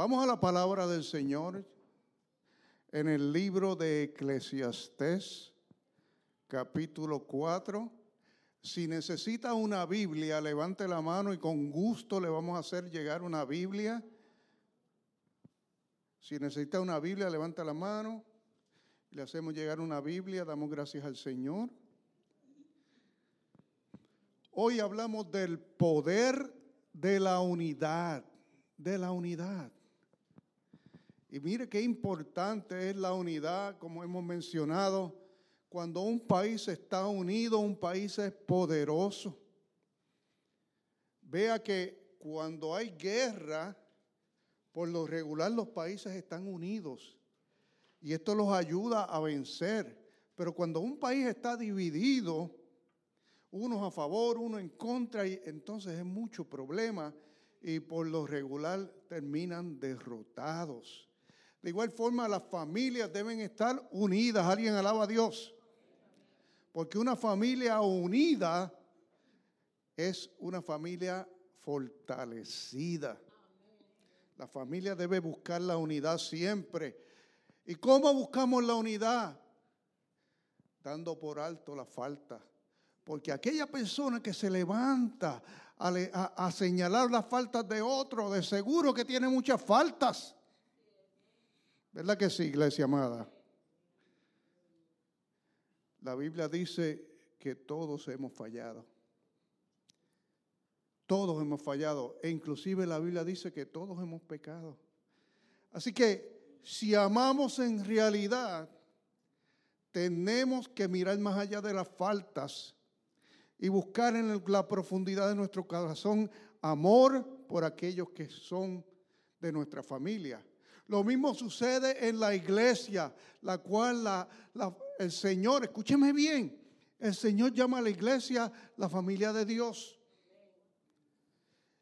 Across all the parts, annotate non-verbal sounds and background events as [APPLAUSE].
Vamos a la palabra del Señor en el libro de Eclesiastés, capítulo 4. Si necesita una Biblia, levante la mano y con gusto le vamos a hacer llegar una Biblia. Si necesita una Biblia, levanta la mano. Le hacemos llegar una Biblia, damos gracias al Señor. Hoy hablamos del poder de la unidad, de la unidad. Y mire qué importante es la unidad, como hemos mencionado. Cuando un país está unido, un país es poderoso. Vea que cuando hay guerra, por lo regular los países están unidos. Y esto los ayuda a vencer. Pero cuando un país está dividido, unos a favor, uno en contra, y entonces es mucho problema y por lo regular terminan derrotados. De igual forma, las familias deben estar unidas. Alguien alaba a Dios. Porque una familia unida es una familia fortalecida. La familia debe buscar la unidad siempre. ¿Y cómo buscamos la unidad? Dando por alto la falta. Porque aquella persona que se levanta a, señalar las faltas de otro, de seguro que tiene muchas faltas. ¿Verdad que sí, iglesia amada? La Biblia dice que todos hemos fallado. Todos hemos fallado. E inclusive la Biblia dice que todos hemos pecado. Así que si amamos en realidad, tenemos que mirar más allá de las faltas y buscar en la profundidad de nuestro corazón amor por aquellos que son de nuestra familia. Lo mismo sucede en la iglesia, la cual el Señor, escúcheme bien, el Señor llama a la iglesia la familia de Dios.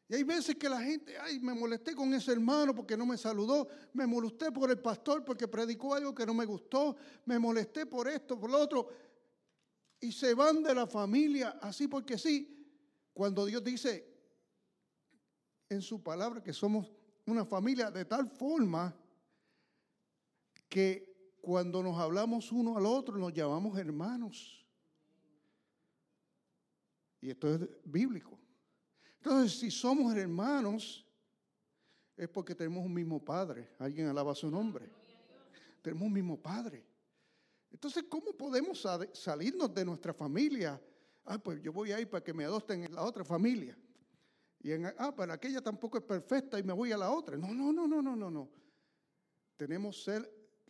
Y hay veces que la gente, ay, me molesté con ese hermano porque no me saludó, me molesté por el pastor porque predicó algo que no me gustó, me molesté por esto, por lo otro. Y se van de la familia así porque sí, cuando Dios dice en su palabra que somos una familia de tal forma que cuando nos hablamos uno al otro nos llamamos hermanos. Y esto es bíblico. Entonces, si somos hermanos, es porque tenemos un mismo Padre. Alguien alaba su nombre. Tenemos un mismo Padre. Entonces, ¿cómo podemos salirnos de nuestra familia? Ah, pues yo voy a ir para que me adopten en la otra familia. Y en, ah, pero aquella tampoco es perfecta y me voy a la otra. No, no, no, no, no, no, no. Tenemos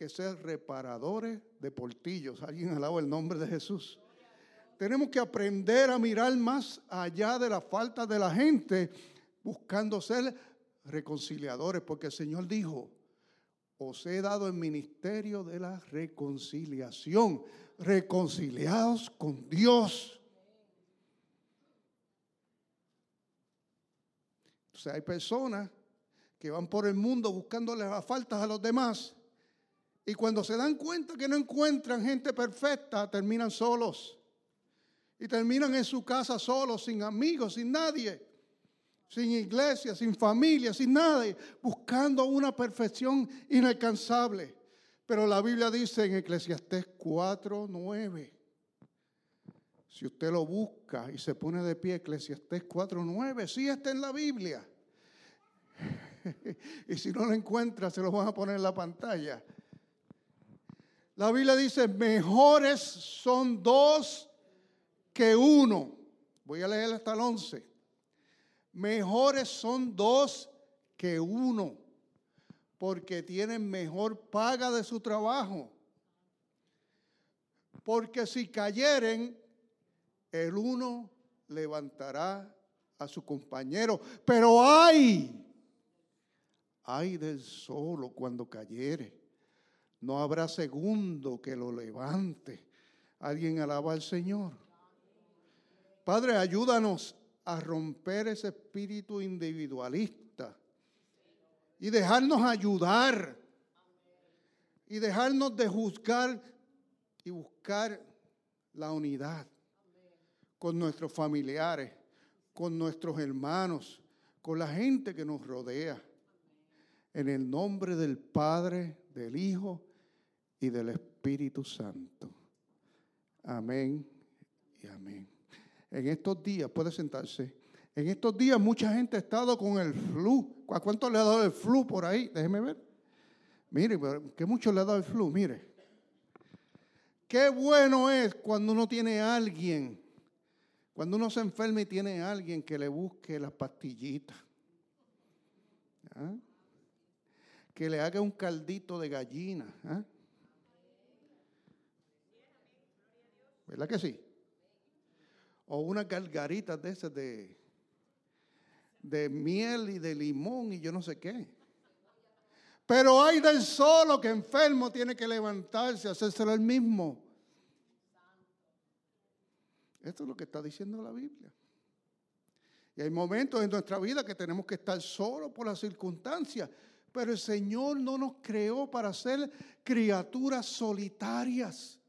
que ser reparadores de portillos. Alguien alaba el nombre de Jesús. Tenemos que aprender a mirar más allá de la falta de la gente, buscando ser reconciliadores, porque el Señor dijo, os he dado el ministerio de la reconciliación, reconciliados con Dios. O sea, hay personas que van por el mundo buscándole las faltas a los demás y cuando se dan cuenta que no encuentran gente perfecta, terminan solos. Y terminan en su casa solos, sin amigos, sin nadie, sin iglesia, sin familia, sin nadie, buscando una perfección inalcanzable. Pero la Biblia dice en Eclesiastés 4, 9. Si usted lo busca y se pone de pie, Eclesiastés 4.9, sí está en la Biblia. [LAUGHS] y si no lo encuentra, se lo van a poner en la pantalla. La Biblia dice, mejores son dos que uno. Voy a leer hasta el 11. Mejores son dos que uno, porque tienen mejor paga de su trabajo. Porque si cayeren, el uno levantará a su compañero. Pero hay, hay del solo cuando cayere. No habrá segundo que lo levante. ¿Alguien alaba al Señor? Padre, ayúdanos a romper ese espíritu individualista y dejarnos ayudar y dejarnos de juzgar y buscar la unidad con nuestros familiares, con nuestros hermanos, con la gente que nos rodea. En el nombre del Padre, del Hijo y del Espíritu Santo. Amén y amén. En estos días, puede sentarse. En estos días mucha gente ha estado con el flu. ¿A cuánto le ha dado el flu por ahí? Déjeme ver. Mire, que mucho le ha dado el flu, mire. Qué bueno es cuando uno tiene a alguien, cuando uno se enferma y tiene a alguien que le busque las pastillitas. ¿Ah? Que le haga un caldito de gallina. ¿ah? ¿Verdad que sí? O unas gargaritas de esas de, de miel y de limón y yo no sé qué. Pero hay del solo que enfermo tiene que levantarse, hacérselo él mismo. Esto es lo que está diciendo la Biblia. Y hay momentos en nuestra vida que tenemos que estar solos por las circunstancias. Pero el Señor no nos creó para ser criaturas solitarias.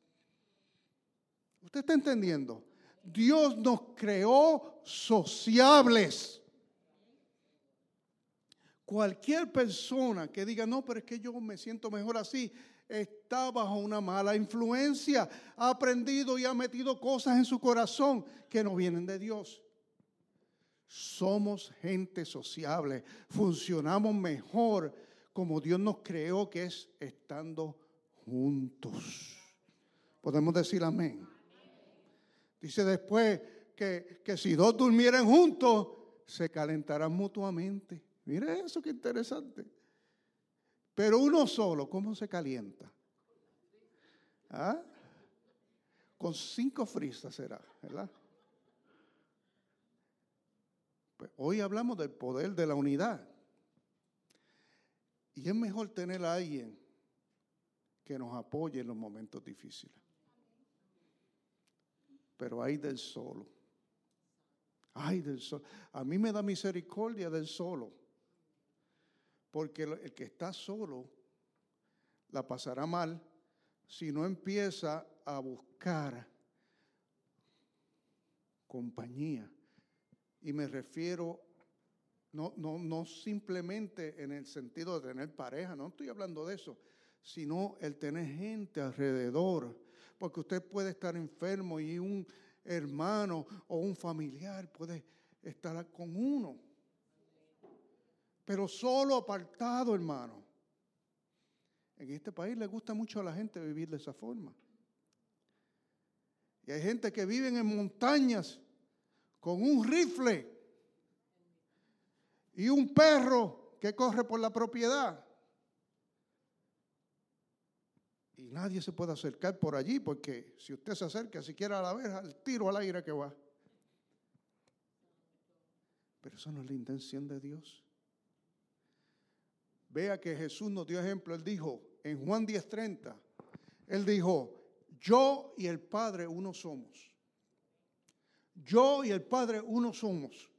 ¿Usted está entendiendo? Dios nos creó sociables. Cualquier persona que diga, no, pero es que yo me siento mejor así, está bajo una mala influencia, ha aprendido y ha metido cosas en su corazón que no vienen de Dios. Somos gente sociable, funcionamos mejor como Dios nos creó, que es estando juntos. Podemos decir amén. Dice después que, que si dos durmieran juntos, se calentarán mutuamente. Mire eso, qué interesante. Pero uno solo, ¿cómo se calienta? ¿Ah? Con cinco frisas será, ¿verdad? Pues hoy hablamos del poder de la unidad. Y es mejor tener a alguien que nos apoye en los momentos difíciles. Pero hay del solo. Ay, del solo. A mí me da misericordia del solo. Porque el que está solo la pasará mal si no empieza a buscar compañía. Y me refiero no, no, no simplemente en el sentido de tener pareja, no estoy hablando de eso, sino el tener gente alrededor. Porque usted puede estar enfermo y un hermano o un familiar puede estar con uno pero solo apartado, hermano. En este país le gusta mucho a la gente vivir de esa forma. Y hay gente que vive en montañas con un rifle y un perro que corre por la propiedad. Y nadie se puede acercar por allí porque si usted se acerca siquiera a la vez, al tiro al aire que va. Pero eso no es la intención de Dios. Vea que Jesús nos dio ejemplo. Él dijo en Juan 10:30, Él dijo, yo y el Padre uno somos. Yo y el Padre uno somos.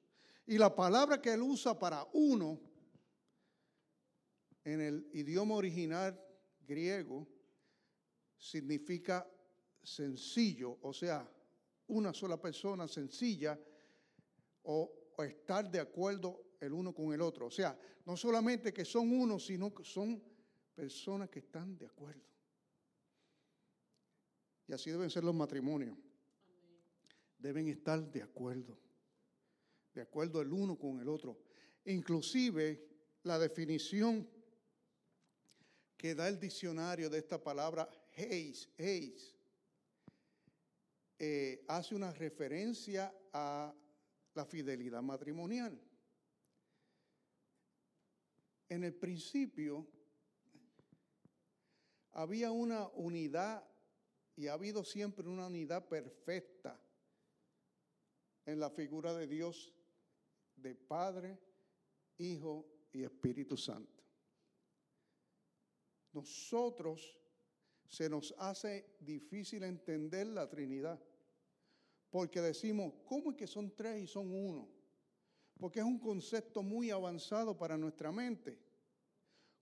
Y la palabra que Él usa para uno en el idioma original griego significa sencillo, o sea, una sola persona sencilla o, estar de acuerdo el uno con el otro. O sea, no solamente que son uno, sino que son personas que están de acuerdo. Y así deben ser los matrimonios. Deben estar de acuerdo. De acuerdo el uno con el otro. Inclusive la definición que da el diccionario de esta palabra Hayes, eh, hace una referencia a la fidelidad matrimonial en el principio había una unidad y ha habido siempre una unidad perfecta en la figura de Dios, de Padre, Hijo y Espíritu Santo. Nosotros se nos hace difícil entender la Trinidad, porque decimos, ¿cómo es que son tres y son uno? porque es un concepto muy avanzado para nuestra mente.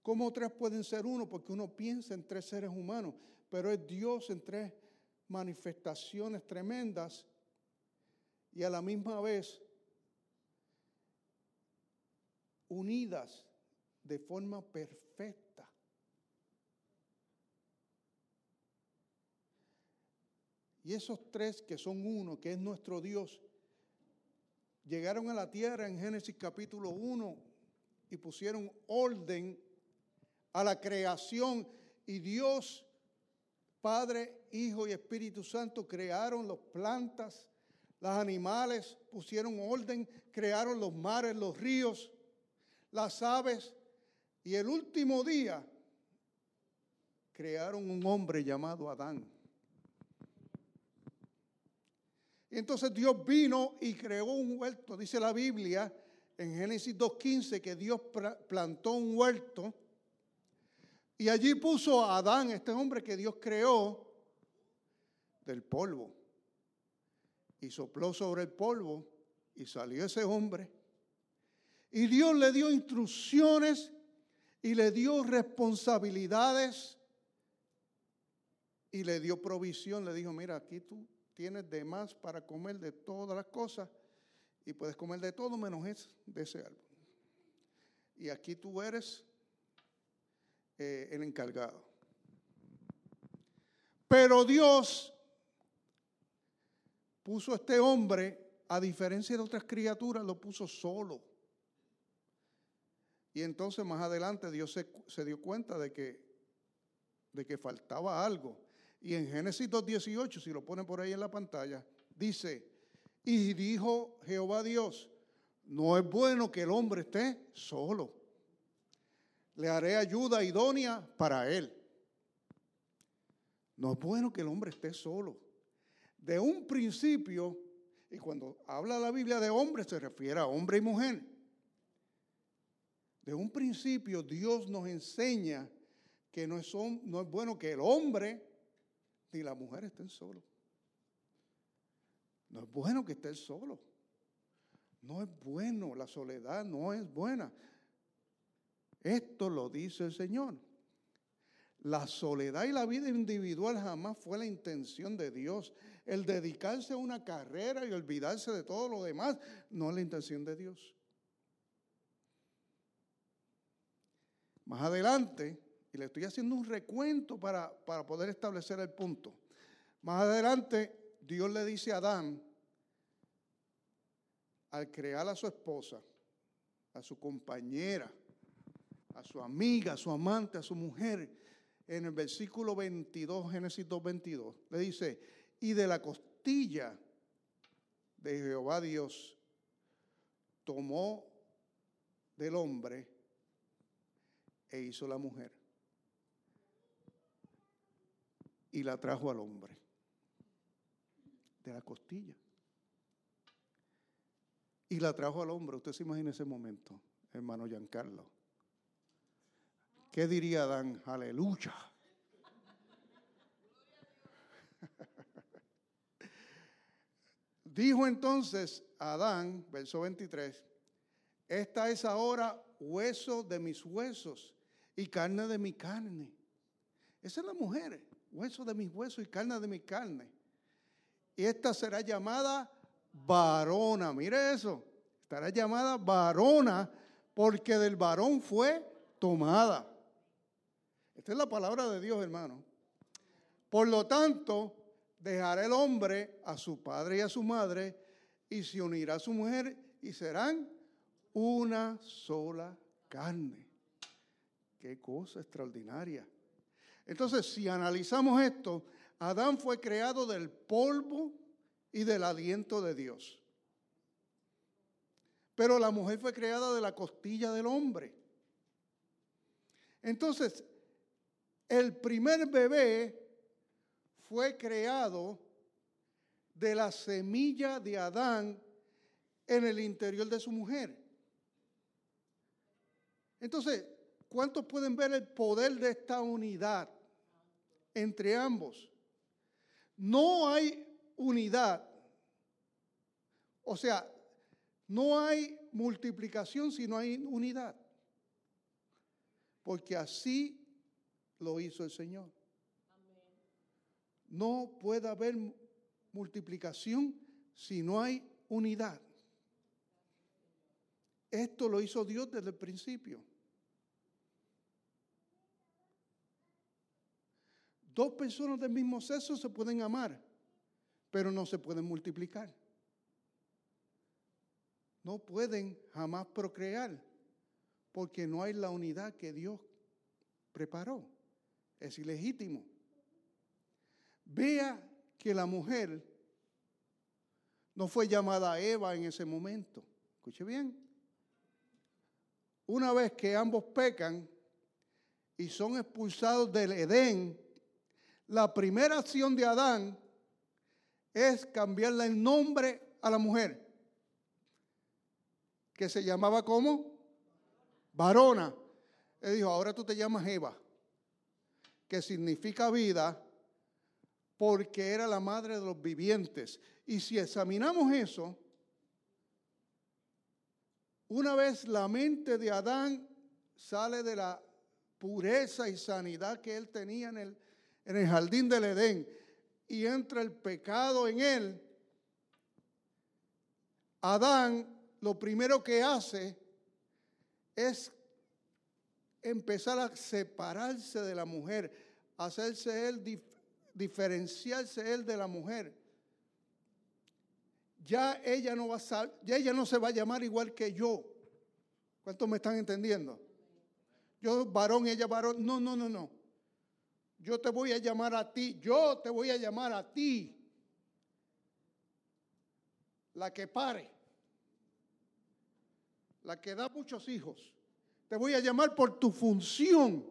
¿Cómo tres pueden ser uno? Porque uno piensa en tres seres humanos, pero es Dios en tres manifestaciones tremendas y a la misma vez unidas de forma perfecta. Y esos tres que son uno, que es nuestro Dios, llegaron a la tierra en Génesis capítulo 1 y pusieron orden a la creación y Dios, Padre, Hijo y Espíritu Santo crearon las plantas, los animales, pusieron orden, crearon los mares, los ríos, las aves y el último día crearon un hombre llamado Adán. Y entonces Dios vino y creó un huerto. Dice la Biblia en Génesis 2.15 que Dios plantó un huerto y allí puso a Adán, este hombre que Dios creó, del polvo. Y sopló sobre el polvo y salió ese hombre. Y Dios le dio instrucciones y le dio responsabilidades y le dio provisión. Le dijo, mira, aquí tú tienes de más para comer de todas las cosas y puedes comer de todo menos de ese árbol. Y aquí tú eres eh, el encargado. Pero Dios puso a este hombre, a diferencia de otras criaturas, lo puso solo. Y entonces más adelante Dios se, se dio cuenta de que, de que faltaba algo. Y en Génesis 2.18, si lo ponen por ahí en la pantalla, dice, y dijo Jehová Dios, no es bueno que el hombre esté solo. Le haré ayuda idónea para él. No es bueno que el hombre esté solo. De un principio, y cuando habla la Biblia de hombre se refiere a hombre y mujer. De un principio Dios nos enseña que no es, no es bueno que el hombre ni la mujer estén solos. No es bueno que estén solo. No es bueno, la soledad no es buena. Esto lo dice el Señor. La soledad y la vida individual jamás fue la intención de Dios. El dedicarse a una carrera y olvidarse de todo lo demás no es la intención de Dios. Más adelante, y le estoy haciendo un recuento para, para poder establecer el punto. Más adelante, Dios le dice a Adán, al crear a su esposa, a su compañera, a su amiga, a su amante, a su mujer, en el versículo 22, Génesis 2, 22, le dice, y de la costilla de Jehová Dios tomó del hombre e hizo la mujer y la trajo al hombre. De la costilla. Y la trajo al hombre. Usted se imagina ese momento, hermano Giancarlo. ¿Qué diría Adán? Aleluya. Dijo entonces Adán, verso 23, esta es ahora hueso de mis huesos y carne de mi carne. Esa es la mujer hueso de mis huesos y carne de mi carne. Y esta será llamada varona. Mire eso. Estará llamada varona porque del varón fue tomada. Esta es la palabra de Dios, hermano. Por lo tanto, dejará el hombre a su padre y a su madre y se unirá a su mujer y serán una sola carne. Qué cosa extraordinaria. Entonces, si analizamos esto, Adán fue creado del polvo y del aliento de Dios. Pero la mujer fue creada de la costilla del hombre. Entonces, el primer bebé fue creado de la semilla de Adán en el interior de su mujer. Entonces, ¿cuántos pueden ver el poder de esta unidad? Entre ambos. No hay unidad. O sea, no hay multiplicación si no hay unidad. Porque así lo hizo el Señor. No puede haber multiplicación si no hay unidad. Esto lo hizo Dios desde el principio. Dos personas del mismo sexo se pueden amar, pero no se pueden multiplicar. No pueden jamás procrear, porque no hay la unidad que Dios preparó. Es ilegítimo. Vea que la mujer no fue llamada Eva en ese momento. Escuche bien. Una vez que ambos pecan y son expulsados del Edén, la primera acción de Adán es cambiarle el nombre a la mujer, que se llamaba como varona. Él dijo, ahora tú te llamas Eva, que significa vida, porque era la madre de los vivientes. Y si examinamos eso, una vez la mente de Adán sale de la pureza y sanidad que él tenía en el, en el jardín del Edén y entra el pecado en él, Adán lo primero que hace es empezar a separarse de la mujer, hacerse él, diferenciarse él de la mujer. Ya ella no va a, ya ella no se va a llamar igual que yo. ¿Cuántos me están entendiendo? Yo varón, ella varón. No, no, no, no. Yo te voy a llamar a ti. Yo te voy a llamar a ti. La que pare. La que da muchos hijos. Te voy a llamar por tu función.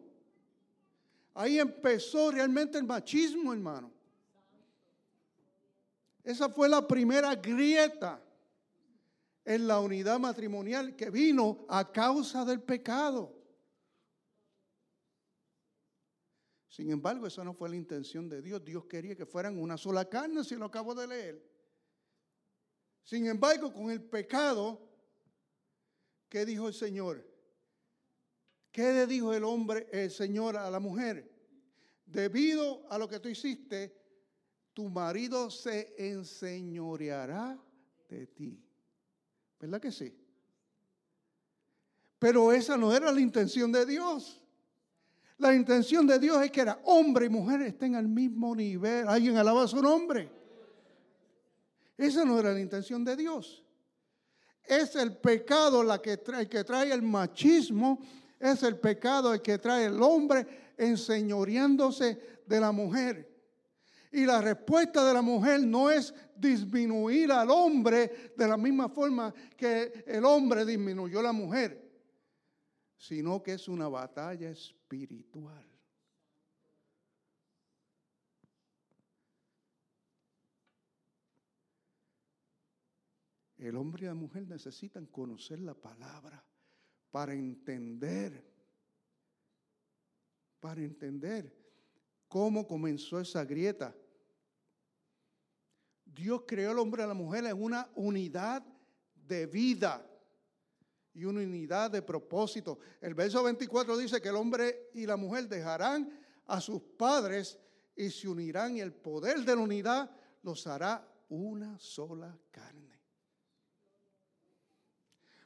Ahí empezó realmente el machismo, hermano. Esa fue la primera grieta en la unidad matrimonial que vino a causa del pecado. Sin embargo, esa no fue la intención de Dios. Dios quería que fueran una sola carne, si lo acabo de leer. Sin embargo, con el pecado, ¿qué dijo el Señor? ¿Qué le dijo el hombre, el Señor a la mujer? Debido a lo que tú hiciste, tu marido se enseñoreará de ti. ¿Verdad que sí? Pero esa no era la intención de Dios. La intención de Dios es que era hombre y mujer estén al mismo nivel. Alguien alaba su nombre. Esa no era la intención de Dios. Es el pecado la que trae, que trae el machismo, es el pecado el que trae el hombre enseñoreándose de la mujer. Y la respuesta de la mujer no es disminuir al hombre de la misma forma que el hombre disminuyó a la mujer, sino que es una batalla espiritual espiritual. El hombre y la mujer necesitan conocer la palabra para entender, para entender cómo comenzó esa grieta. Dios creó al hombre y a la mujer en una unidad de vida y una unidad de propósito. El verso 24 dice que el hombre y la mujer dejarán a sus padres y se unirán y el poder de la unidad los hará una sola carne.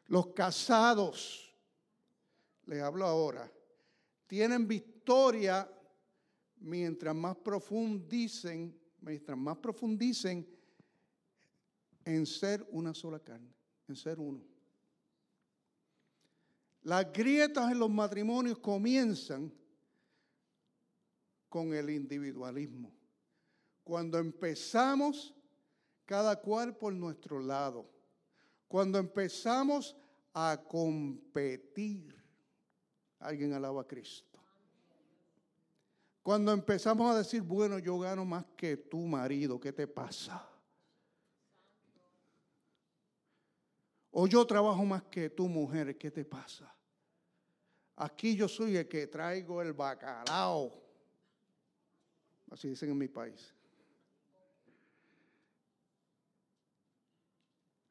Los casados, les hablo ahora, tienen victoria mientras más profundicen, mientras más profundicen en ser una sola carne, en ser uno. Las grietas en los matrimonios comienzan con el individualismo. Cuando empezamos cada cual por nuestro lado. Cuando empezamos a competir. Alguien alaba a Cristo. Cuando empezamos a decir, bueno, yo gano más que tu marido, ¿qué te pasa? O yo trabajo más que tu mujer, ¿qué te pasa? Aquí yo soy el que traigo el bacalao. Así dicen en mi país.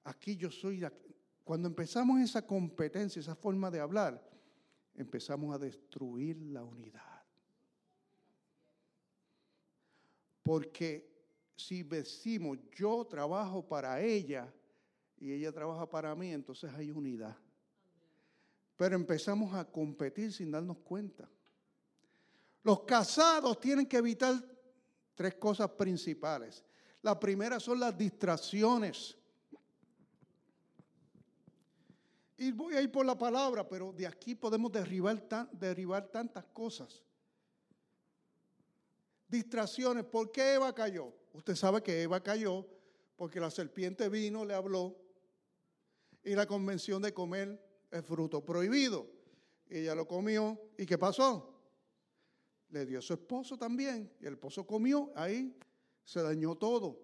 Aquí yo soy. Cuando empezamos esa competencia, esa forma de hablar, empezamos a destruir la unidad. Porque si decimos yo trabajo para ella, y ella trabaja para mí, entonces hay unidad. Pero empezamos a competir sin darnos cuenta. Los casados tienen que evitar tres cosas principales. La primera son las distracciones. Y voy a ir por la palabra, pero de aquí podemos derribar, tantas cosas. Distracciones. ¿Por qué Eva cayó? Usted sabe que Eva cayó porque la serpiente vino, le habló y la convención de comer el fruto prohibido. Ella lo comió y ¿qué pasó? Le dio a su esposo también y el esposo comió, ahí se dañó todo.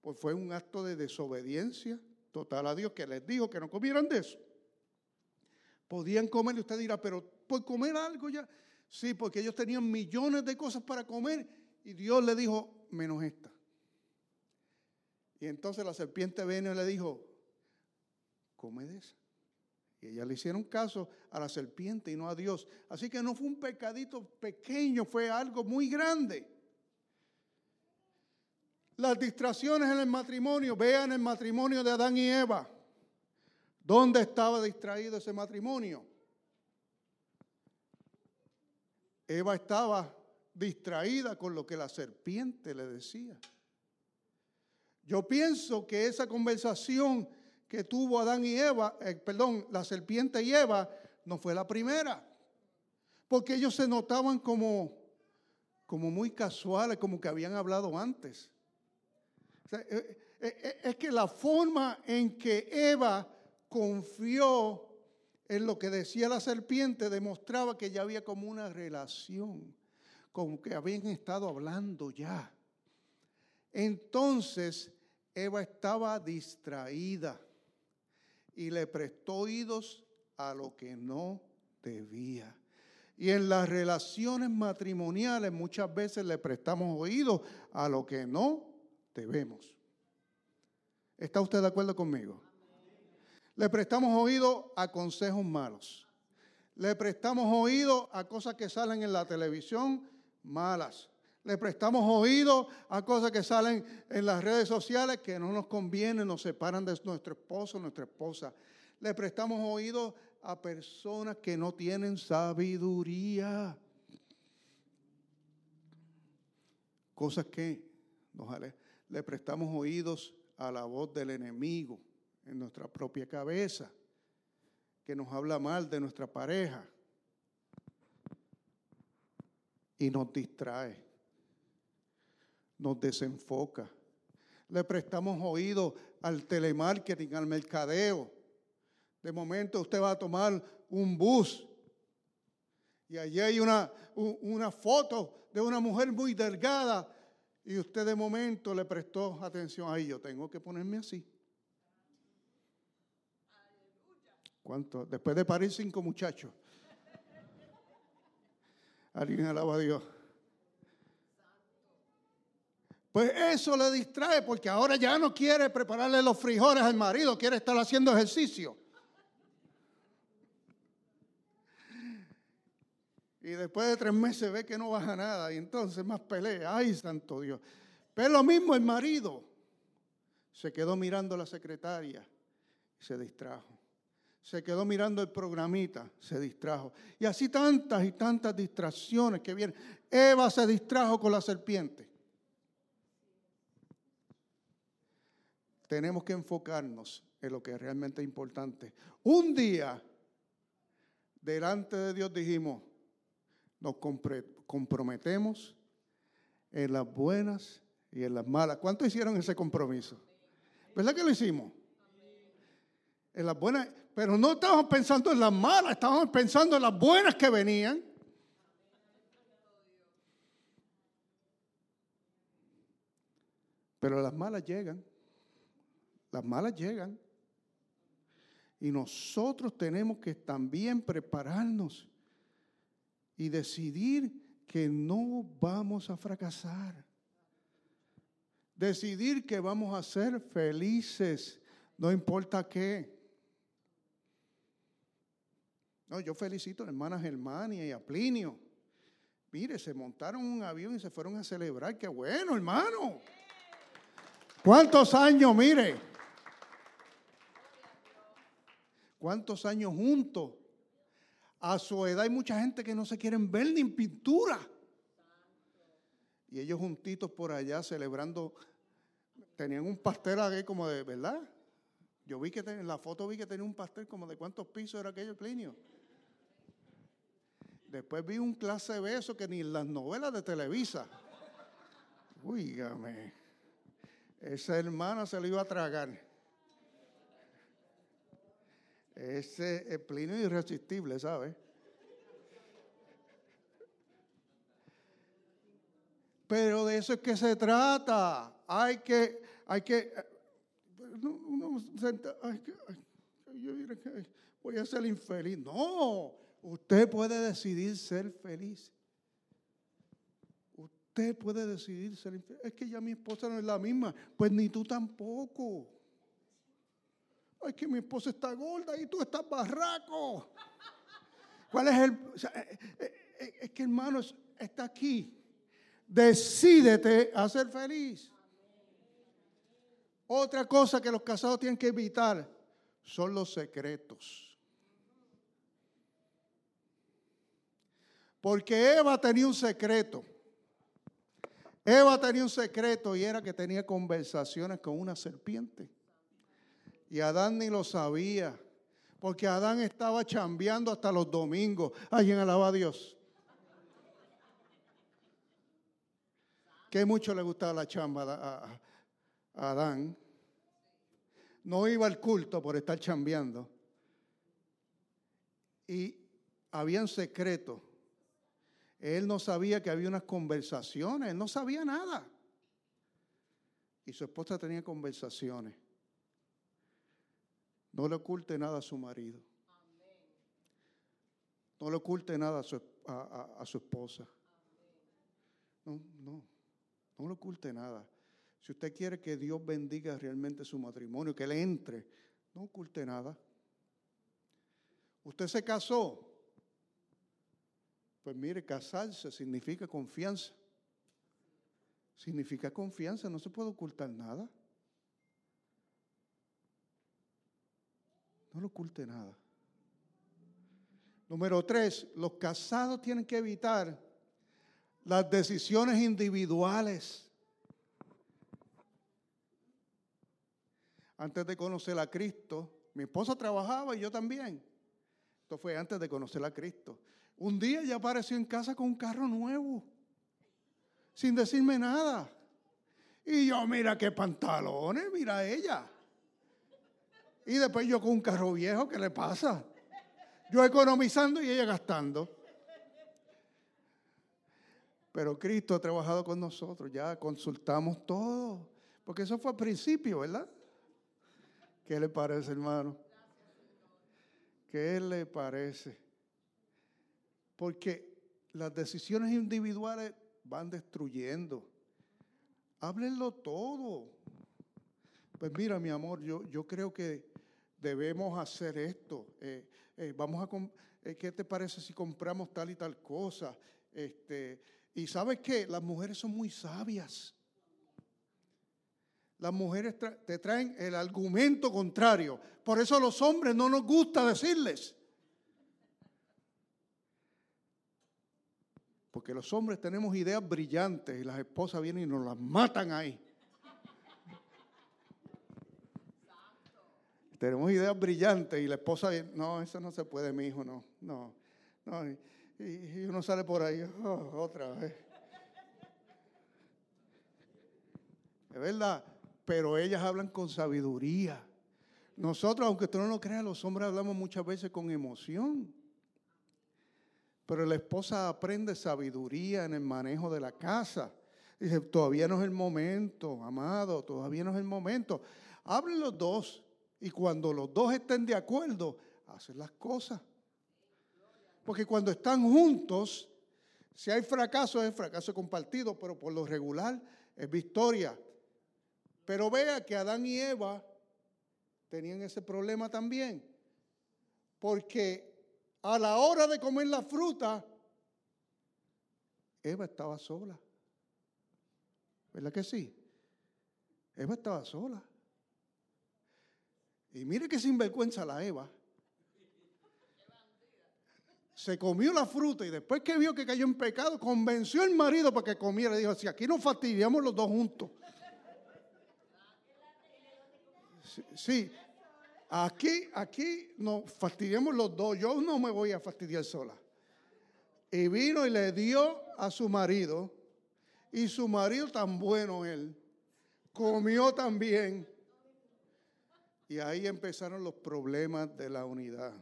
Pues fue un acto de desobediencia total a Dios que les dijo que no comieran de eso. Podían comer y usted dirá, pero por comer algo ya. Sí, porque ellos tenían millones de cosas para comer y Dios le dijo, menos esta. Y entonces la serpiente vino y le dijo, come. Y ella le hicieron caso a la serpiente y no a Dios. Así que no fue un pecadito pequeño, fue algo muy grande. Las distracciones en el matrimonio, vean el matrimonio de Adán y Eva. ¿Dónde estaba distraído ese matrimonio? Eva estaba distraída con lo que la serpiente le decía. Yo pienso que esa conversación que tuvo Adán y Eva, eh, perdón, la serpiente y Eva, no fue la primera. Porque ellos se notaban como, como muy casuales, como que habían hablado antes. Eh, eh, es que la forma en que Eva confió en lo que decía la serpiente demostraba que ya había como una relación, como que habían estado hablando ya. Entonces Eva estaba distraída y le prestó oídos a lo que no debía. Y en las relaciones matrimoniales muchas veces le prestamos oídos a lo que no debemos. ¿Está usted de acuerdo conmigo? Le prestamos oído a consejos malos. Le prestamos oído a cosas que salen en la televisión malas. Le prestamos oído a cosas que salen en las redes sociales que no nos convienen, nos separan de nuestro esposo, nuestra esposa. Le prestamos oído a personas que no tienen sabiduría. Cosas que nos le prestamos oídos a la voz del enemigo en nuestra propia cabeza, que nos habla mal de nuestra pareja y nos distrae, nos desenfoca. Le prestamos oído al telemarketing, al mercadeo. De momento usted va a tomar un bus y allí hay una, una foto de una mujer muy delgada y usted de momento le prestó atención, ahí yo tengo que ponerme así. ¿Cuánto? Después de parir cinco muchachos. Alguien alaba a Dios. Pues eso le distrae porque ahora ya no quiere prepararle los frijoles al marido, quiere estar haciendo ejercicio. Y después de tres meses ve que no baja nada y entonces más pelea. Ay, santo Dios. Pero lo mismo el marido. Se quedó mirando la secretaria y se distrajo se quedó mirando el programita, se distrajo. Y así tantas y tantas distracciones que vienen. Eva se distrajo con la serpiente. Tenemos que enfocarnos en lo que es realmente importante. Un día, delante de Dios dijimos, nos comprometemos en las buenas y en las malas. ¿Cuántos hicieron ese compromiso? ¿Verdad que lo hicimos? En las buenas, pero no estábamos pensando en las malas, estábamos pensando en las buenas que venían. Pero las malas llegan. Las malas llegan. Y nosotros tenemos que también prepararnos y decidir que no vamos a fracasar. Decidir que vamos a ser felices, no importa qué. No, yo felicito a la hermana Germania y a Plinio. Mire, se montaron un avión y se fueron a celebrar. Qué bueno, hermano. ¿Cuántos años, mire? ¿Cuántos años juntos? A su edad hay mucha gente que no se quieren ver ni en pintura. y ellos juntitos por allá celebrando, tenían un pastel ahí como de, ¿verdad? Yo vi que en la foto vi que tenía un pastel como de cuántos pisos era aquello, Clinio. Después vi un clase de beso que ni las novelas de Televisa. Uígame. Esa hermana se lo iba a tragar. Ese es Plinio irresistible, ¿sabes? Pero de eso es que se trata. Hay que, hay que, voy a ser infeliz. No, usted puede decidir ser feliz. Usted puede decidir ser infeliz. Es que ya mi esposa no es la misma. Pues ni tú tampoco. Ay, que mi esposa está gorda y tú estás barraco. ¿Cuál es el...? Eh, eh, eh, es que hermano, está aquí. Decídete a ser feliz. Otra cosa que los casados tienen que evitar son los secretos. Porque Eva tenía un secreto. Eva tenía un secreto y era que tenía conversaciones con una serpiente. Y Adán ni lo sabía. Porque Adán estaba chambeando hasta los domingos. Alguien alaba a Dios. Que mucho le gustaba la chamba a, Adán. No iba al culto por estar chambeando. Y habían secretos. Él no sabía que había unas conversaciones. Él no sabía nada. Y su esposa tenía conversaciones. No le oculte nada a su marido. No le oculte nada a su, a, su esposa. No, no, no le oculte nada. Si usted quiere que Dios bendiga realmente su matrimonio, que le entre, no oculte nada. Usted se casó. Pues mire, casarse significa confianza. Significa confianza, no se puede ocultar nada. No lo oculte nada. Número tres, los casados tienen que evitar las decisiones individuales. Antes de conocer a Cristo, mi esposa trabajaba y yo también. Esto fue antes de conocer a Cristo. Un día ella apareció en casa con un carro nuevo, sin decirme nada. Y yo, mira qué pantalones, mira ella. Y después yo con un carro viejo, ¿qué le pasa? Yo economizando y ella gastando. Pero Cristo ha trabajado con nosotros, ya consultamos todo. Porque eso fue al principio, ¿verdad? ¿Qué le parece, hermano? ¿Qué le parece? Porque las decisiones individuales van destruyendo. Háblenlo todo. Pues mira, mi amor, yo, yo creo que debemos hacer esto. Eh, eh, vamos a, eh, ¿qué te parece si compramos tal y tal cosa? Este, y sabes qué, las mujeres son muy sabias. Las mujeres te traen el argumento contrario. Por eso a los hombres no nos gusta decirles. Porque los hombres tenemos ideas brillantes y las esposas vienen y nos las matan ahí. Tenemos ideas brillantes y la esposa dice, no, eso no se puede, mi hijo, no, no, no. Y, uno sale por ahí, oh, otra vez. Es verdad, pero ellas hablan con sabiduría. Nosotros, aunque tú no lo creas, los hombres hablamos muchas veces con emoción. Pero la esposa aprende sabiduría en el manejo de la casa. Dice, todavía no es el momento, amado, todavía no es el momento. Hablen los dos. Y cuando los dos estén de acuerdo, hacen las cosas. Porque cuando están juntos, si hay fracaso, es fracaso compartido, pero por lo regular es victoria. Pero vea que Adán y Eva tenían ese problema también. Porque a la hora de comer la fruta, Eva estaba sola. ¿Verdad que sí? Eva estaba sola. Y mire que sinvergüenza la Eva. se comió la fruta y después que vio que cayó en pecado, convenció al marido para que comiera. Dijo, si aquí nos fastidiamos los dos juntos. Sí, aquí, aquí nos fastidiamos los dos. Yo no me voy a fastidiar sola. Y vino y le dio a su marido. Y su marido tan bueno él. Comió también. Y ahí empezaron los problemas de la unidad.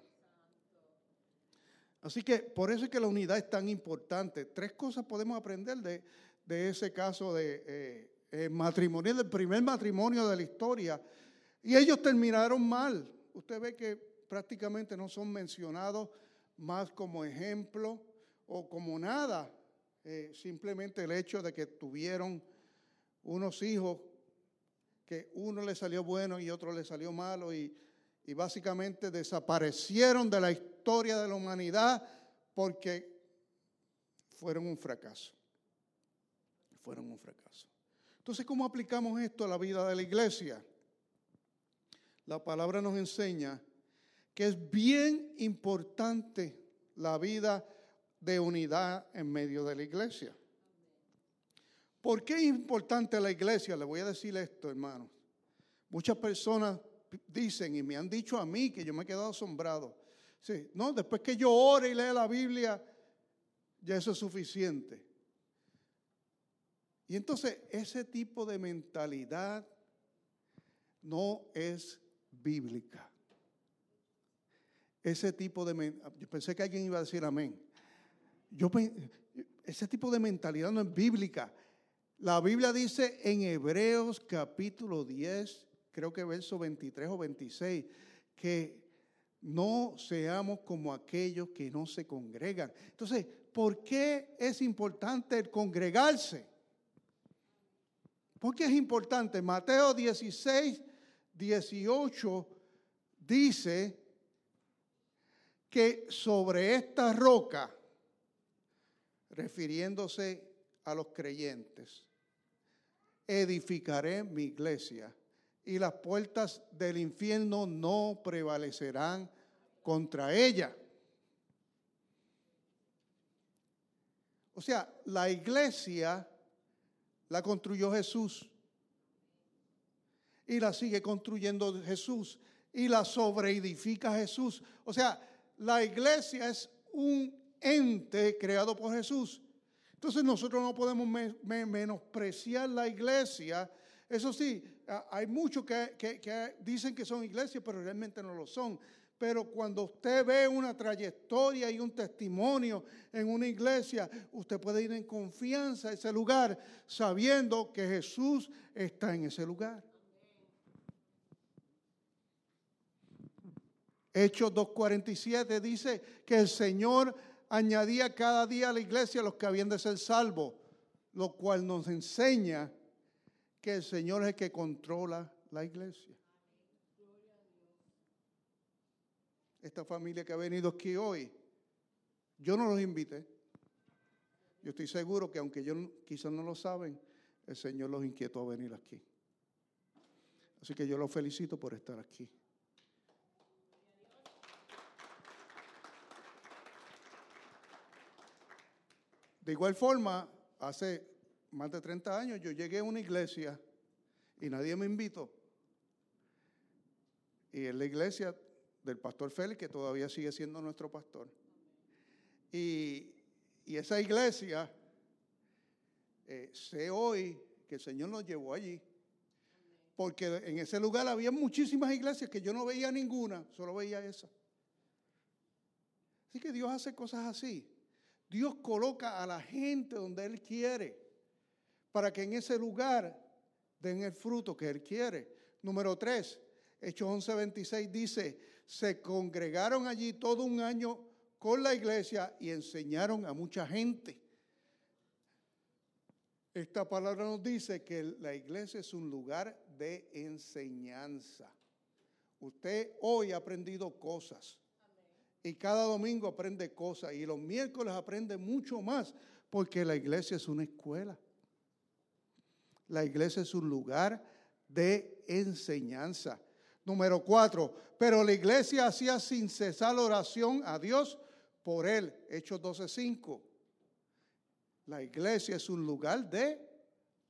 Así que por eso es que la unidad es tan importante. Tres cosas podemos aprender de, ese caso de eh, matrimonio, del primer matrimonio de la historia. Y ellos terminaron mal. Usted ve que prácticamente no son mencionados más como ejemplo o como nada. Eh, simplemente el hecho de que tuvieron unos hijos que uno le salió bueno y otro le salió malo y y básicamente desaparecieron de la historia de la humanidad porque fueron un fracaso. Fueron un fracaso. Entonces, ¿cómo aplicamos esto a la vida de la iglesia? La palabra nos enseña que es bien importante la vida de unidad en medio de la iglesia. ¿Por qué es importante la iglesia? Le voy a decir esto, hermanos. Muchas personas dicen y me han dicho a mí que yo me he quedado asombrado. Sí, no, después que yo ore y lea la Biblia, ya eso es suficiente. Y entonces ese tipo de mentalidad no es bíblica. Ese tipo de yo pensé que alguien iba a decir amén. Yo ese tipo de mentalidad no es bíblica. La Biblia dice en Hebreos capítulo 10 creo que verso 23 o 26, que no seamos como aquellos que no se congregan. Entonces, ¿por qué es importante el congregarse? ¿Por qué es importante? Mateo 16, 18 dice que sobre esta roca, refiriéndose a los creyentes, edificaré mi iglesia y las puertas del infierno no prevalecerán contra ella. O sea, la iglesia la construyó Jesús y la sigue construyendo Jesús y la sobreedifica Jesús. O sea, la iglesia es un ente creado por Jesús. Entonces nosotros no podemos menospreciar la iglesia. Eso sí, hay muchos que, dicen que son iglesias, pero realmente no lo son. Pero cuando usted ve una trayectoria y un testimonio en una iglesia, usted puede ir en confianza a ese lugar sabiendo que Jesús está en ese lugar. Hechos 2.47 dice que el Señor añadía cada día a la iglesia los que habían de ser salvos, lo cual nos enseña que el Señor es el que controla la iglesia. Esta familia que ha venido aquí hoy, yo no los invité. Yo estoy seguro que aunque ellos quizás no lo saben, el Señor los inquietó a venir aquí. Así que yo los felicito por estar aquí. De igual forma, hace más de 30 años, yo llegué a una iglesia y nadie me invitó. Y es la iglesia del pastor Félix, que todavía sigue siendo nuestro pastor. Y, esa iglesia, eh, sé hoy que el Señor nos llevó allí. Porque en ese lugar había muchísimas iglesias que yo no veía ninguna, solo veía esa. Así que Dios hace cosas así. Dios coloca a la gente donde Él quiere para que en ese lugar den el fruto que Él quiere. Número tres, Hechos 11:26 dice, se congregaron allí todo un año con la iglesia y enseñaron a mucha gente. Esta palabra nos dice que la iglesia es un lugar de enseñanza. Usted hoy ha aprendido cosas y cada domingo aprende cosas y los miércoles aprende mucho más porque la iglesia es una escuela. La iglesia es un lugar de enseñanza. Número cuatro, pero la iglesia hacía sin cesar oración a Dios por Él. Hechos 12:5. La iglesia es un lugar de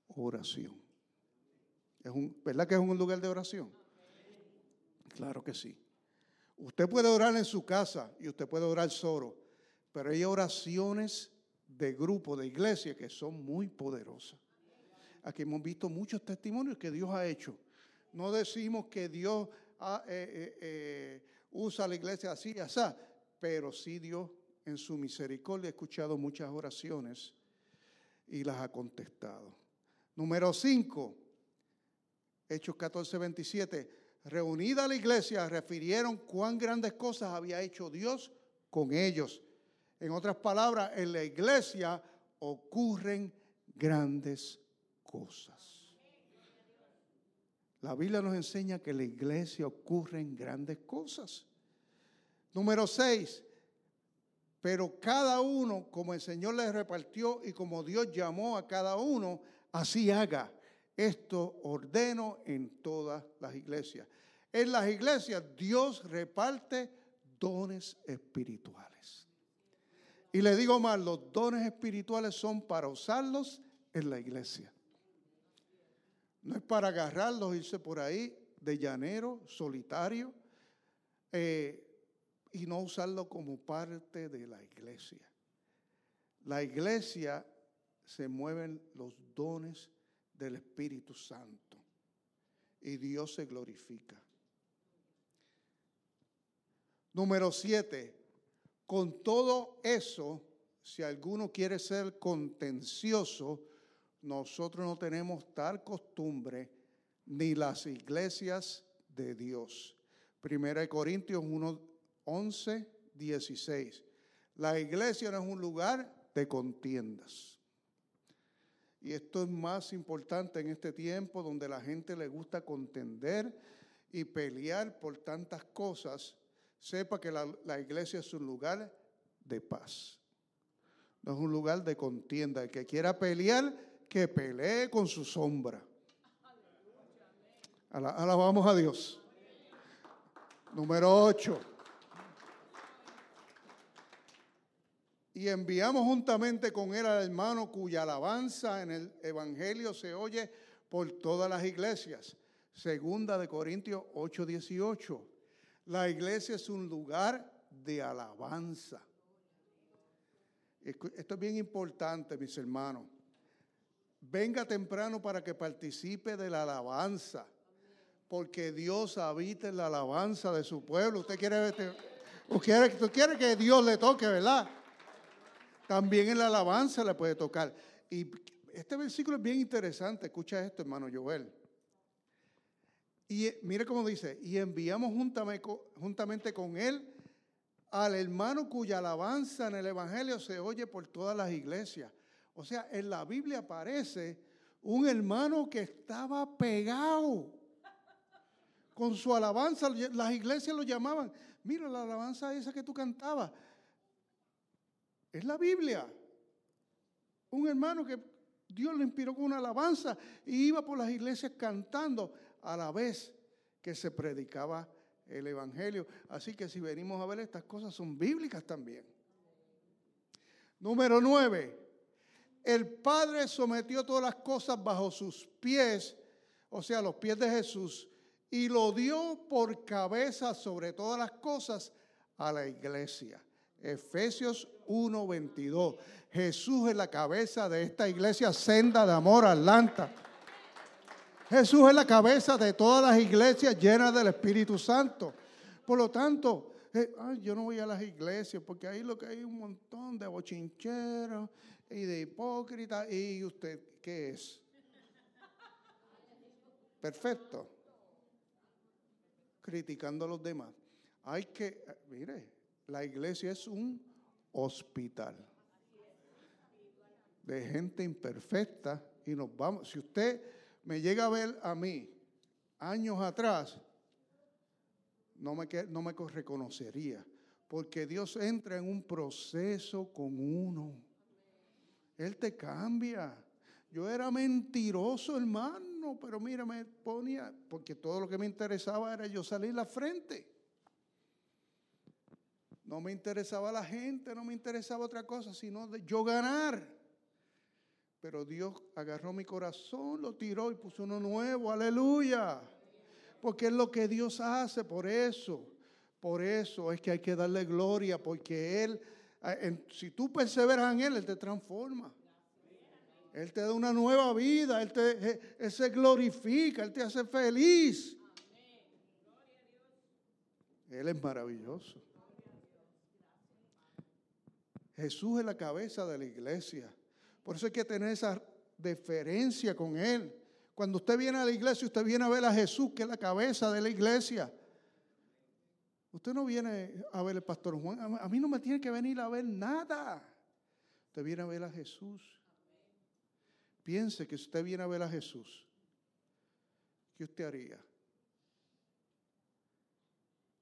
oración. Es un, ¿Verdad que es un lugar de oración? Claro que sí. Usted puede orar en su casa y usted puede orar solo, pero hay oraciones de grupo, de iglesia, que son muy poderosas. Aquí hemos visto muchos testimonios que Dios ha hecho. No decimos que Dios eh, eh, eh, usa la iglesia así y así, pero sí Dios en su misericordia ha escuchado muchas oraciones y las ha contestado. Número 5, Hechos 14, 27. Reunida la iglesia, refirieron cuán grandes cosas había hecho Dios con ellos. En otras palabras, en la iglesia ocurren grandes cosas. La Biblia nos enseña que en la iglesia ocurren grandes cosas. Número 6. Pero cada uno, como el Señor les repartió y como Dios llamó a cada uno, así haga. Esto ordeno en todas las iglesias. En las iglesias Dios reparte dones espirituales. Y le digo más, los dones espirituales son para usarlos en la iglesia. No es para agarrarlos, irse por ahí de llanero, solitario, eh, y no usarlo como parte de la iglesia. La iglesia se mueven los dones del Espíritu Santo y Dios se glorifica. Número siete, con todo eso, si alguno quiere ser contencioso, nosotros no tenemos tal costumbre ni las iglesias de Dios. Primera de Corintios 1, 11, 16. La iglesia no es un lugar de contiendas. Y esto es más importante en este tiempo donde la gente le gusta contender y pelear por tantas cosas. Sepa que la, la iglesia es un lugar de paz. No es un lugar de contienda. El que quiera pelear, que pelee con su sombra. Alabamos a Dios. Número 8. Y enviamos juntamente con él al hermano cuya alabanza en el Evangelio se oye por todas las iglesias. Segunda de Corintios 8:18. La iglesia es un lugar de alabanza. Esto es bien importante, mis hermanos. Venga temprano para que participe de la alabanza, porque Dios habita en la alabanza de su pueblo. Usted quiere, usted quiere, usted quiere que Dios le toque, ¿verdad? También en la alabanza le puede tocar. Y este versículo es bien interesante. Escucha esto, hermano Joel. Y eh, mire cómo dice, y enviamos juntamente con él al hermano cuya alabanza en el Evangelio se oye por todas las iglesias. O sea, en la Biblia aparece un hermano que estaba pegado con su alabanza. Las iglesias lo llamaban. Mira la alabanza esa que tú cantabas. Es la Biblia. Un hermano que Dios le inspiró con una alabanza y iba por las iglesias cantando a la vez que se predicaba el Evangelio. Así que si venimos a ver estas cosas son bíblicas también. Número nueve, el Padre sometió todas las cosas bajo sus pies, o sea, los pies de Jesús, y lo dio por cabeza sobre todas las cosas a la iglesia. Efesios 1:22. Jesús es la cabeza de esta iglesia senda de amor Atlanta. Jesús es la cabeza de todas las iglesias llenas del Espíritu Santo. Por lo tanto, eh, yo no voy a las iglesias porque ahí lo que hay un montón de bochincheros y de hipócrita. ¿Y usted qué es? Perfecto. Criticando a los demás. Hay que, mire, la iglesia es un hospital de gente imperfecta y nos vamos. Si usted me llega a ver a mí años atrás, no me, no me reconocería, porque Dios entra en un proceso con uno. Él te cambia. Yo era mentiroso, hermano, pero mira, me ponía, porque todo lo que me interesaba era yo salir la frente. No me interesaba la gente, no me interesaba otra cosa, sino yo ganar. Pero Dios agarró mi corazón, lo tiró y puso uno nuevo, aleluya. Porque es lo que Dios hace, por eso. Por eso es que hay que darle gloria, porque Él, si tú perseveras en Él, Él te transforma. Él te da una nueva vida, Él, te, él se glorifica, Él te hace feliz. Él es maravilloso. Jesús es la cabeza de la iglesia. Por eso hay que tener esa deferencia con Él. Cuando usted viene a la iglesia, usted viene a ver a Jesús, que es la cabeza de la iglesia. Usted no viene a ver al pastor Juan. A mí no me tiene que venir a ver nada. Usted viene a ver a Jesús. Piense que si usted viene a ver a Jesús, ¿qué usted haría?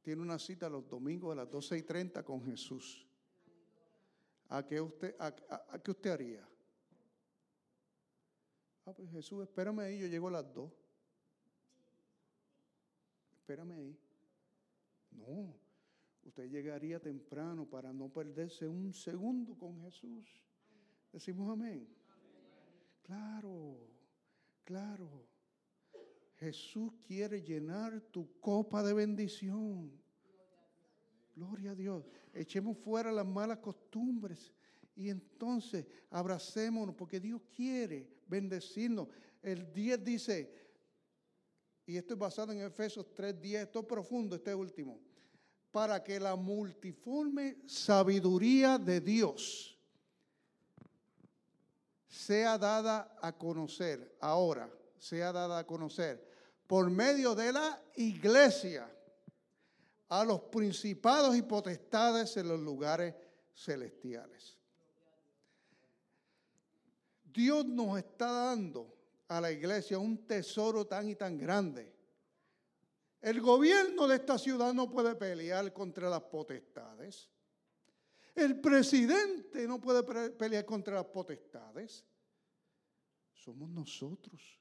Tiene una cita los domingos a las 12 y 30 con Jesús. ¿A qué usted, a, qué usted haría? Ah, pues Jesús, espérame ahí, yo llego a las 2. Espérame ahí. No, usted llegaría temprano para no perderse un segundo con Jesús. Decimos amén. Claro, claro. Jesús quiere llenar tu copa de bendición. Gloria a Dios. Echemos fuera las malas costumbres y entonces abracémonos porque Dios quiere bendecirnos. El 10 dice, y esto es basado en Efesios 3:10, esto es profundo, este último, para que la multiforme sabiduría de Dios sea dada a conocer, ahora sea dada a conocer, por medio de la iglesia, a los principados y potestades en los lugares celestiales. Dios nos está dando a la iglesia un tesoro tan y tan grande. El gobierno de esta ciudad no puede pelear contra las potestades. El presidente no puede pelear contra las potestades. Somos nosotros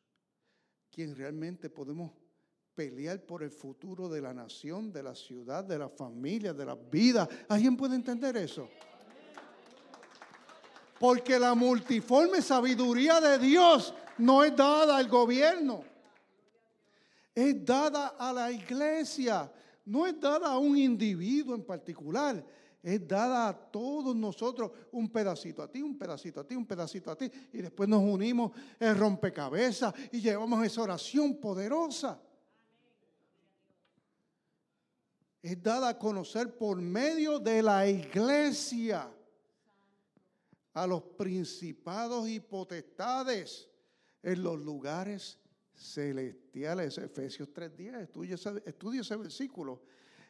quien realmente podemos pelear por el futuro de la nación, de la ciudad, de la familia, de la vida. ¿Alguien puede entender eso? Porque la multiforme sabiduría de Dios no es dada al gobierno, es dada a la iglesia, no es dada a un individuo en particular, es dada a todos nosotros un pedacito a ti, un pedacito a ti, un pedacito a ti, y después nos unimos en rompecabezas y llevamos esa oración poderosa. Es dada a conocer por medio de la iglesia a los principados y potestades en los lugares celestiales. Efesios 3.10, estudia estudia ese versículo.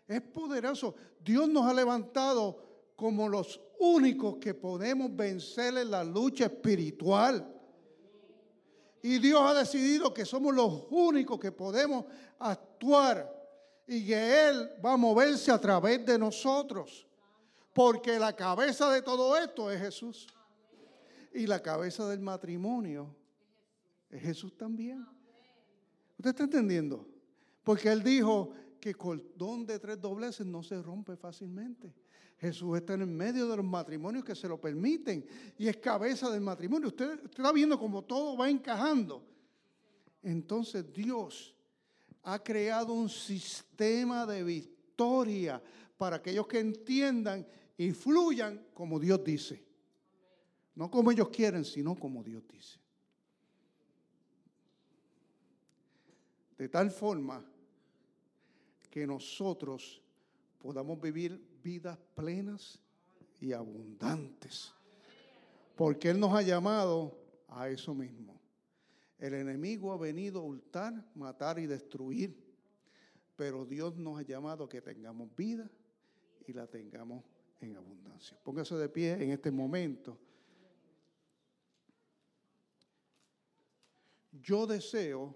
Es poderoso. Dios nos ha levantado como los únicos que podemos vencer en la lucha espiritual. Y Dios ha decidido que somos los únicos que podemos actuar y que Él va a moverse a través de nosotros. Porque la cabeza de todo esto es Jesús. Y la cabeza del matrimonio es Jesús también. ¿Usted está entendiendo? Porque Él dijo que cordón de tres dobleces no se rompe fácilmente. Jesús está en el medio de los matrimonios que se lo permiten y es cabeza del matrimonio. Usted, está viendo cómo todo va encajando. Entonces Dios ha creado un sistema de victoria para aquellos que entiendan y fluyan como Dios dice. No como ellos quieren, sino como Dios dice. De tal forma que nosotros podamos vivir vidas plenas y abundantes. Porque Él nos ha llamado a eso mismo. El enemigo ha venido a hurtar, matar y destruir. Pero Dios nos ha llamado a que tengamos vida y la tengamos en abundancia. Póngase de pie en este momento. Yo deseo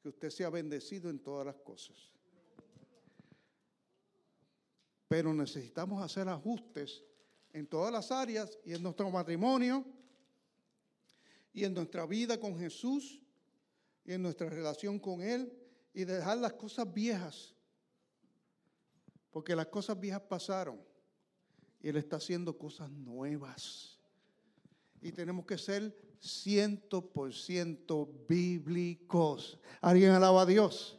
que usted sea bendecido en todas las cosas. Pero necesitamos hacer ajustes en todas las áreas y en nuestro matrimonio y en nuestra vida con Jesús y en nuestra relación con Él y dejar las cosas viejas. Porque las cosas viejas pasaron. Y Él está haciendo cosas nuevas. Y tenemos que ser ciento por ciento bíblicos. ¿Alguien alaba a Dios?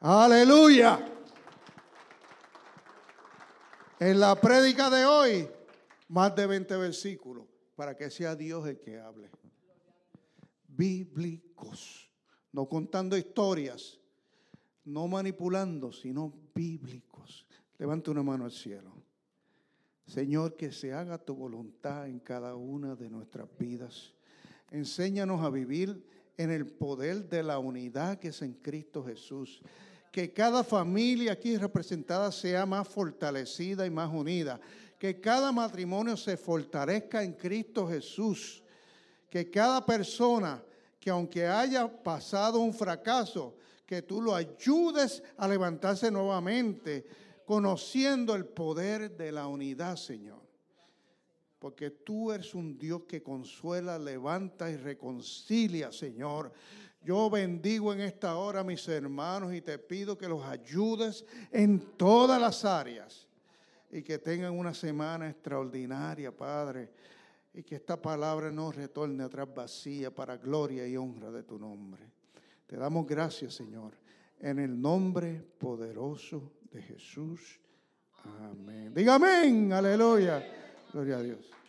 Aleluya. En la prédica de hoy, más de 20 versículos, para que sea Dios el que hable. Bíblicos, no contando historias, no manipulando, sino bíblicos. Levante una mano al cielo. Señor, que se haga tu voluntad en cada una de nuestras vidas. Enséñanos a vivir en el poder de la unidad que es en Cristo Jesús. Que cada familia aquí representada sea más fortalecida y más unida. Que cada matrimonio se fortalezca en Cristo Jesús. Que cada persona que aunque haya pasado un fracaso, que tú lo ayudes a levantarse nuevamente, conociendo el poder de la unidad, Señor. Porque tú eres un Dios que consuela, levanta y reconcilia, Señor. Yo bendigo en esta hora a mis hermanos y te pido que los ayudes en todas las áreas y que tengan una semana extraordinaria, Padre, y que esta palabra no retorne atrás vacía para gloria y honra de tu nombre. Te damos gracias, Señor, en el nombre poderoso de Jesús. Amén. Diga amén, aleluya. Gloria a Dios.